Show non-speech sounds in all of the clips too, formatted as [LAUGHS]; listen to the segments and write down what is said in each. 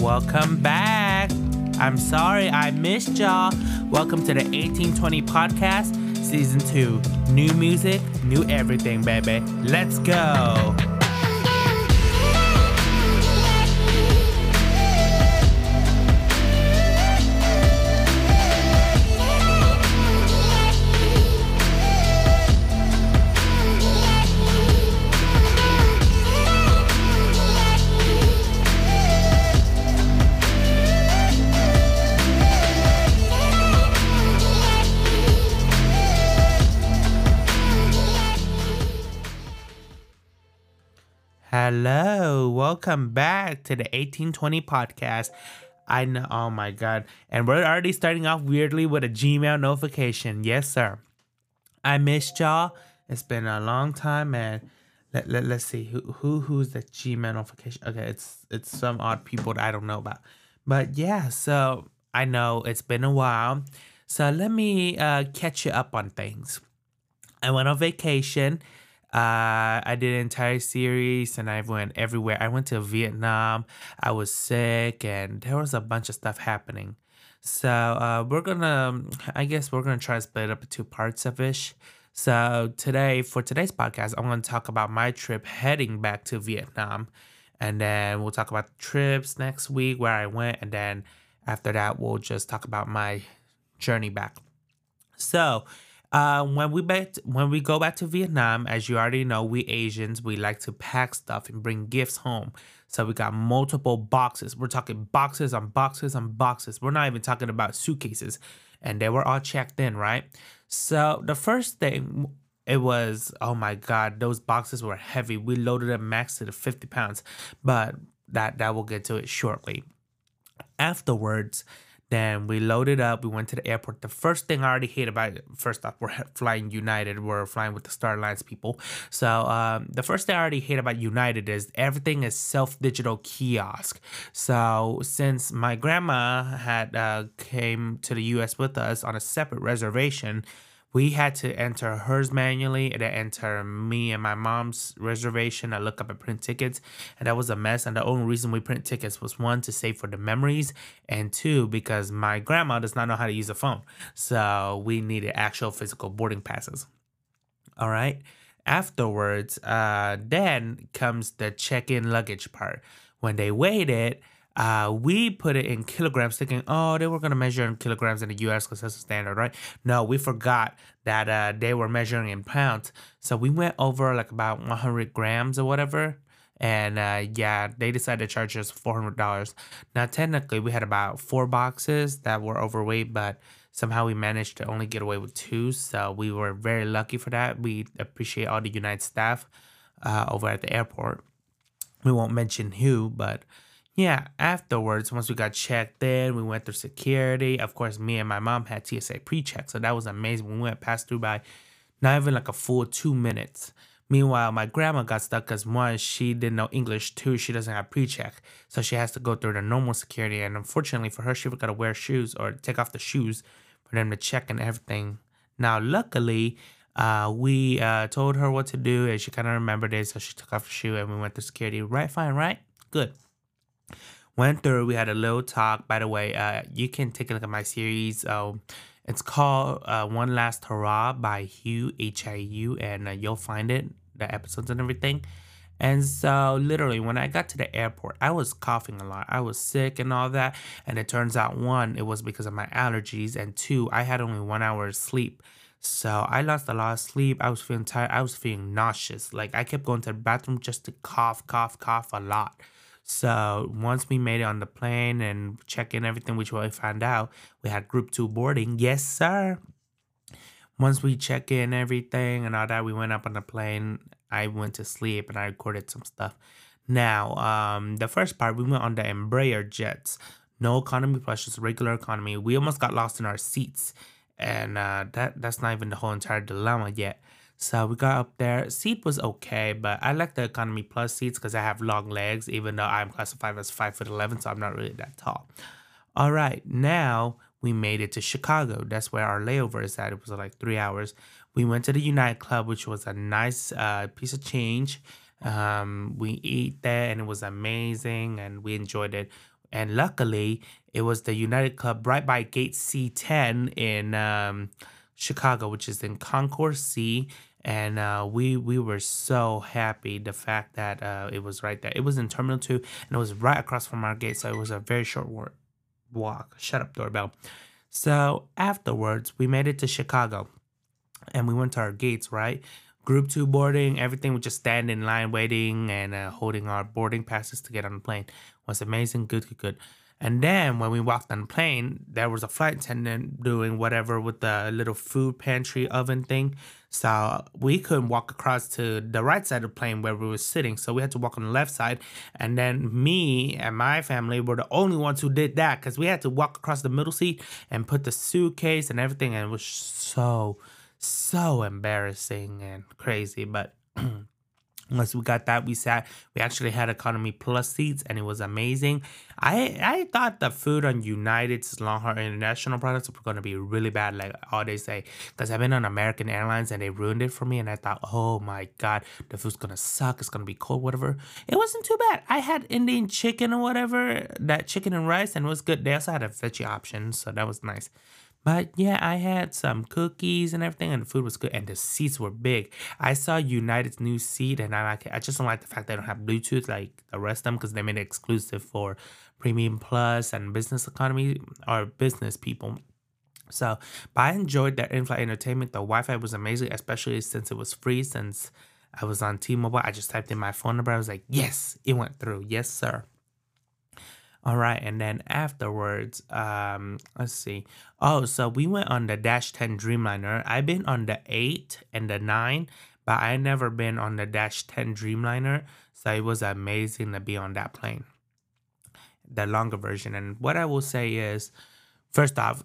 welcome back. I'm sorry I missed y'all. Welcome to the 1820 podcast, season two. New music, new everything, baby. Let's go. Welcome back to the 1820 podcast. I know, oh my god, and we're already starting off weirdly with a Gmail notification. Yes, sir. I missed y'all. It's been a long time, man. Let, let, let's see who who who's the Gmail notification. Okay, it's it's some odd people that I don't know about, but yeah. So I know it's been a while. So let me uh, catch you up on things. I went on vacation uh, I did an entire series and I went everywhere. I went to Vietnam. I was sick and there was a bunch of stuff happening. So uh, we're gonna, I guess we're gonna try to split it up into parts of ish. So today, for today's podcast, I'm gonna talk about my trip heading back to Vietnam, and then we'll talk about trips next week where I went, and then after that, we'll just talk about my journey back. So uh, when we back when we go back to Vietnam, as you already know, we Asians we like to pack stuff and bring gifts home. So we got multiple boxes. We're talking boxes on boxes on boxes. We're not even talking about suitcases, and they were all checked in, right? So the first thing it was oh my god, those boxes were heavy. We loaded them max to the fifty pounds, but that that will get to it shortly. Afterwards, then we loaded up. We went to the airport. The first thing I already hate about it, first off, we're [LAUGHS] flying United. We're flying with the Star Alliance people. So um, the first thing I already hate about United is everything is self digital kiosk. So since my grandma had uh, came to the U.S. with us on a separate reservation, we had to enter hers manually and then enter me and my mom's reservation. I look up and print tickets, and that was a mess. And the only reason we print tickets was one to save for the memories, and two because my grandma does not know how to use a phone, so we needed actual physical boarding passes. All right. Afterwards, uh, then comes the check-in luggage part. When they it, uh, we put it in kilograms, thinking, oh, they were gonna measure in kilograms in the U.S. because that's the standard, right? No, we forgot that uh, they were measuring in pounds. So we went over like about 100 grams or whatever. And uh, yeah, they decided to charge us $400. Now, technically, we had about four boxes that were overweight, but somehow we managed to only get away with two. So we were very lucky for that. We appreciate all the United staff uh, over at the airport. We won't mention who, but yeah, afterwards, once we got checked in, we went through security. Of course, me and my mom had TSA pre-check, so that was amazing. We went past through by not even like a full two minutes. Meanwhile, my grandma got stuck because one, she didn't know English. Two, she doesn't have pre-check, so she has to go through the normal security. And unfortunately for her, she got to wear shoes or take off the shoes for them to check and everything. Now, luckily, uh, we uh, told her what to do, and she kind of remembered it, so she took off her shoe, and we went through security. Right, fine, right, good went through. We had a little talk. By the way, uh, you can take a look at my series. Uh, it's called uh, One Last Hurrah by Hieu H I U, and uh, you'll find it, the episodes and everything. And so, literally, when I got to the airport, I was coughing a lot. I was sick and all that. And it turns out, one, it was because of my allergies, and two, I had only one hour of sleep. So I lost a lot of sleep. I was feeling tired. I was feeling nauseous. Like I kept going to the bathroom just to cough, cough, cough a lot. So once we made it on the plane and check in everything, which we found out we had group two boarding. Yes, sir. Once we check in everything and all that, we went up on the plane. I went to sleep and I recorded some stuff. Now, um, the first part we went on the Embraer jets, no economy plus just regular economy. We almost got lost in our seats, and uh, that that's not even the whole entire dilemma yet. So we got up there. Seat was okay, but I like the economy plus seats because I have long legs, even though I'm classified as five foot eleven, so I'm not really that tall. All right, now we made it to Chicago. That's where our layover is at. It was like three hours. We went to the United Club, which was a nice uh, piece of change. Um, we ate there and it was amazing and we enjoyed it. and luckily it was the United Club right by Gate C10 in um, Chicago, which is in Concourse C. And uh, we we were so happy the fact that uh, it was right there. It was in Terminal Two, and it was right across from our gate, so it was a very short walk. Shut up, doorbell. So afterwards, we made it to Chicago, and we went to our gates. Right, group two boarding, everything. We just stand in line waiting and uh, holding our boarding passes to get on the plane. It was amazing. Good, good, good. And then when we walked on the plane, there was a flight attendant doing whatever with the little food pantry oven thing. So we couldn't walk across to the right side of the plane where we were sitting. So we had to walk on the left side. And then me and my family were the only ones who did that because we had to walk across the middle seat and put the suitcase and everything. And it was so, so embarrassing and crazy. But [CLEARS THROAT] Once we got that, we sat. We actually had economy plus seats, and it was amazing. I I thought the food on United's long haul international products were gonna be really bad, like all they say. Cause I've been on American Airlines and they ruined it for me, and I thought, oh my god, the food's gonna suck. It's gonna be cold, whatever. It wasn't too bad. I had Indian chicken or whatever, that chicken and rice, and it was good. They also had a veggie option, so that was nice. But yeah, I had some cookies and everything, and the food was good, and the seats were big. I saw United's new seat, and I like. I just don't like the fact they don't have Bluetooth like the rest of them because they made it exclusive for Premium Plus and Business Economy or business people. So, but I enjoyed their in-flight entertainment. The Wi-Fi was amazing, especially since it was free. Since I was on T-Mobile, I just typed in my phone number. I was like, yes, it went through. Yes, sir. All right, and then afterwards, um, let's see. Oh, so we went on the Dash 10 Dreamliner. I've been on the 8 and the 9, but I never been on the Dash 10 Dreamliner. So it was amazing to be on that plane, the longer version. And what I will say is, first off,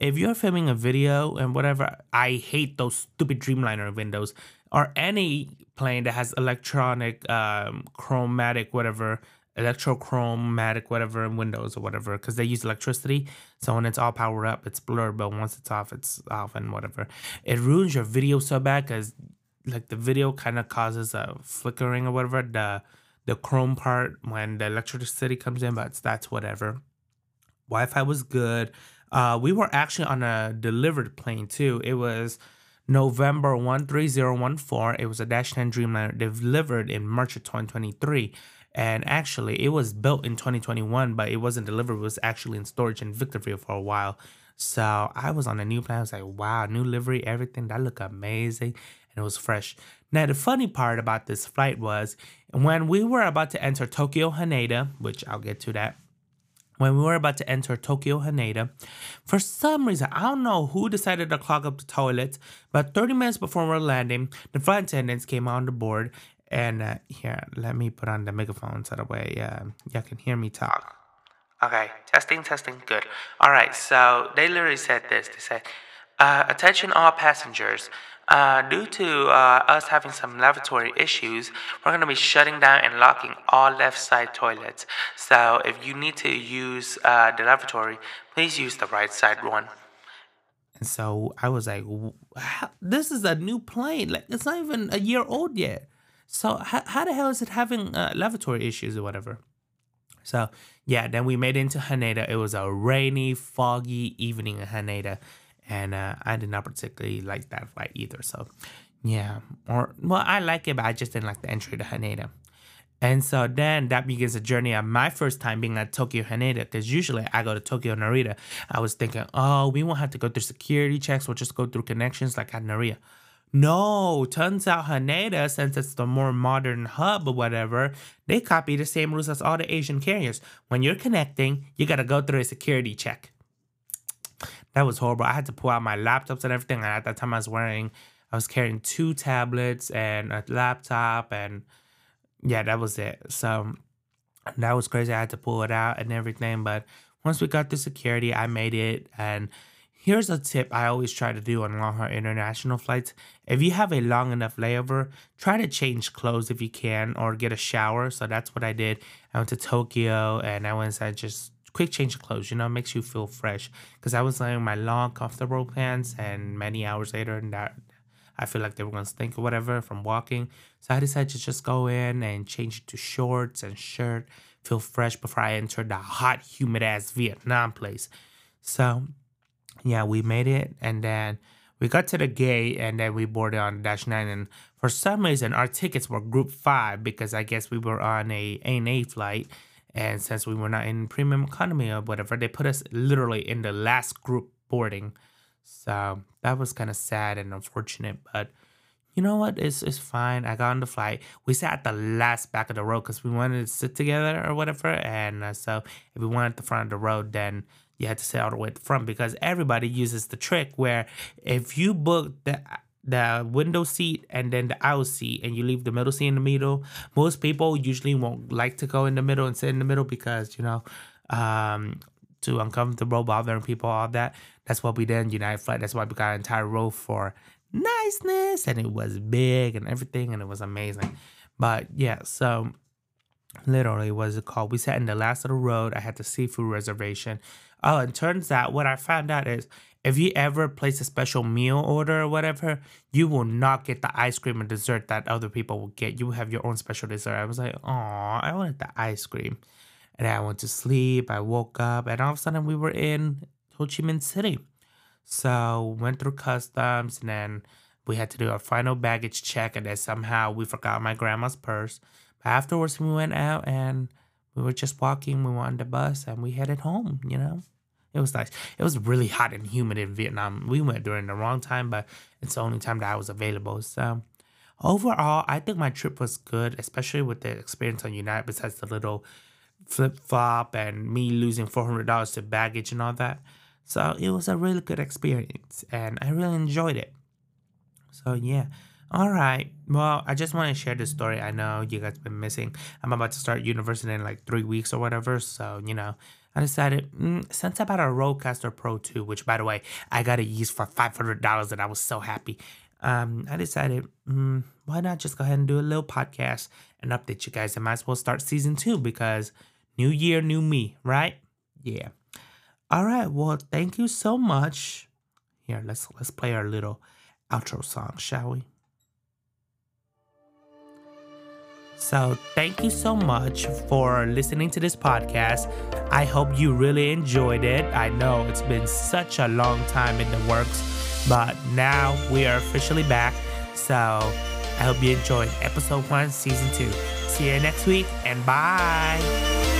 if you're filming a video and whatever, I hate those stupid Dreamliner windows or any plane that has electronic, um, chromatic, whatever electrochromatic whatever in Windows or whatever because they use electricity. So when it's all powered up, it's blurred, but once it's off, it's off and whatever. It ruins your video so bad because like the video kind of causes a flickering or whatever. The the chrome part when the electricity comes in, but that's whatever. Wi-Fi was good. Uh, we were actually on a delivered plane too. It was November 13014. It was a Dash 10 Dreamliner delivered in March of 2023. And actually, it was built in 2021, but it wasn't delivered. It was actually in storage in Victorville for a while. So I was on a new plan. I was like, wow, new livery, everything. That looked amazing. And it was fresh. Now, the funny part about this flight was when we were about to enter Tokyo Haneda, which I'll get to that. When we were about to enter Tokyo Haneda, for some reason, I don't know who decided to clog up the toilets, but 30 minutes before we we're landing, the flight attendants came on the board and uh, here, let me put on the megaphone so that way uh, y'all can hear me talk. Okay, testing, testing, good. All right, so they literally said this. They said, uh, attention all passengers. Uh, due to uh, us having some lavatory issues, we're going to be shutting down and locking all left side toilets. So if you need to use uh, the lavatory, please use the right side one. And so I was like, this is a new plane. Like, it's not even a year old yet. So how, how the hell is it having uh, lavatory issues or whatever? So yeah, then we made it into Haneda. It was a rainy, foggy evening in Haneda, and uh, I did not particularly like that flight either. So yeah, or well, I like it, but I just didn't like the entry to Haneda. And so then that begins the journey of my first time being at Tokyo Haneda, because usually I go to Tokyo Narita. I was thinking, oh, we won't have to go through security checks. We'll just go through connections like at Narita. No, turns out Haneda, since it's the more modern hub or whatever, they copy the same rules as all the Asian carriers. When you're connecting, you gotta go through a security check. That was horrible. I had to pull out my laptops and everything. And at that time, I was wearing, I was carrying two tablets and a laptop, and yeah, that was it. So that was crazy. I had to pull it out and everything. But once we got the security, I made it and Here's a tip I always try to do on long haul international flights. If you have a long enough layover, try to change clothes if you can or get a shower. So that's what I did. I went to Tokyo and I went inside just quick change of clothes, you know, makes you feel fresh. Because I was wearing my long, comfortable pants and many hours later and that I feel like they were gonna stink or whatever from walking. So I decided to just go in and change to shorts and shirt feel fresh before I entered the hot, humid ass Vietnam place. So, yeah, we made it, and then we got to the gate, and then we boarded on Dash Nine. And for some reason, our tickets were Group Five because I guess we were on a ANA flight, and since we were not in premium economy or whatever, they put us literally in the last group boarding. So that was kind of sad and unfortunate, but you know what? It's, it's fine. I got on the flight. We sat at the last back of the row because we wanted to sit together or whatever. And uh, so if we wanted the front of the road, then you had to sit all the way at the front because everybody uses the trick where if you book the the window seat and then the aisle seat and you leave the middle seat in the middle. Most people usually won't like to go in the middle and sit in the middle because you know um too uncomfortable bothering people all that. That's what we did in united flight that's why we got an entire row for niceness and it was big and everything and it was amazing. But yeah so literally was it called? We sat in the last of the road. I had the seafood reservation. Oh it turns out what i found out is if you ever place a special meal order or whatever you will not get the ice cream and dessert that other people will get. You will have your own special dessert. I was like oh i wanted the ice cream. And i went to sleep. I woke up and all of a sudden we were in ho chi minh city. So went through customs and then we had to do our final baggage check and then somehow we forgot my grandma's purse. But afterwards we went out and we were just walking, we were on the bus and we headed home, you know. It was nice. It was really hot and humid in Vietnam. We went during the wrong time, but it's the only time that I was available. So overall, I think my trip was good, especially with the experience on United, besides the little flip flop and me losing $400 to baggage and all that. So it was a really good experience and I really enjoyed it. So yeah. All right. Well, I just want to share this story. I know you guys been missing. I'm about to start university in like three weeks or whatever. So, you know, I decided mm, since I bought a Rodecaster Pro 2, which by the way, I got to use for $500 and I was so happy. Um, I decided, mm, why not just go ahead and do a little podcast and update you guys? I might as well start season two because new year, new me, right? Yeah. All right. Well, thank you so much. Here, let's let's play our little outro song, shall we? So, thank you so much for listening to this podcast. I hope you really enjoyed it. I know it's been such a long time in the works, but now we are officially back. So, I hope you enjoyed episode one, season two. See you next week, and bye.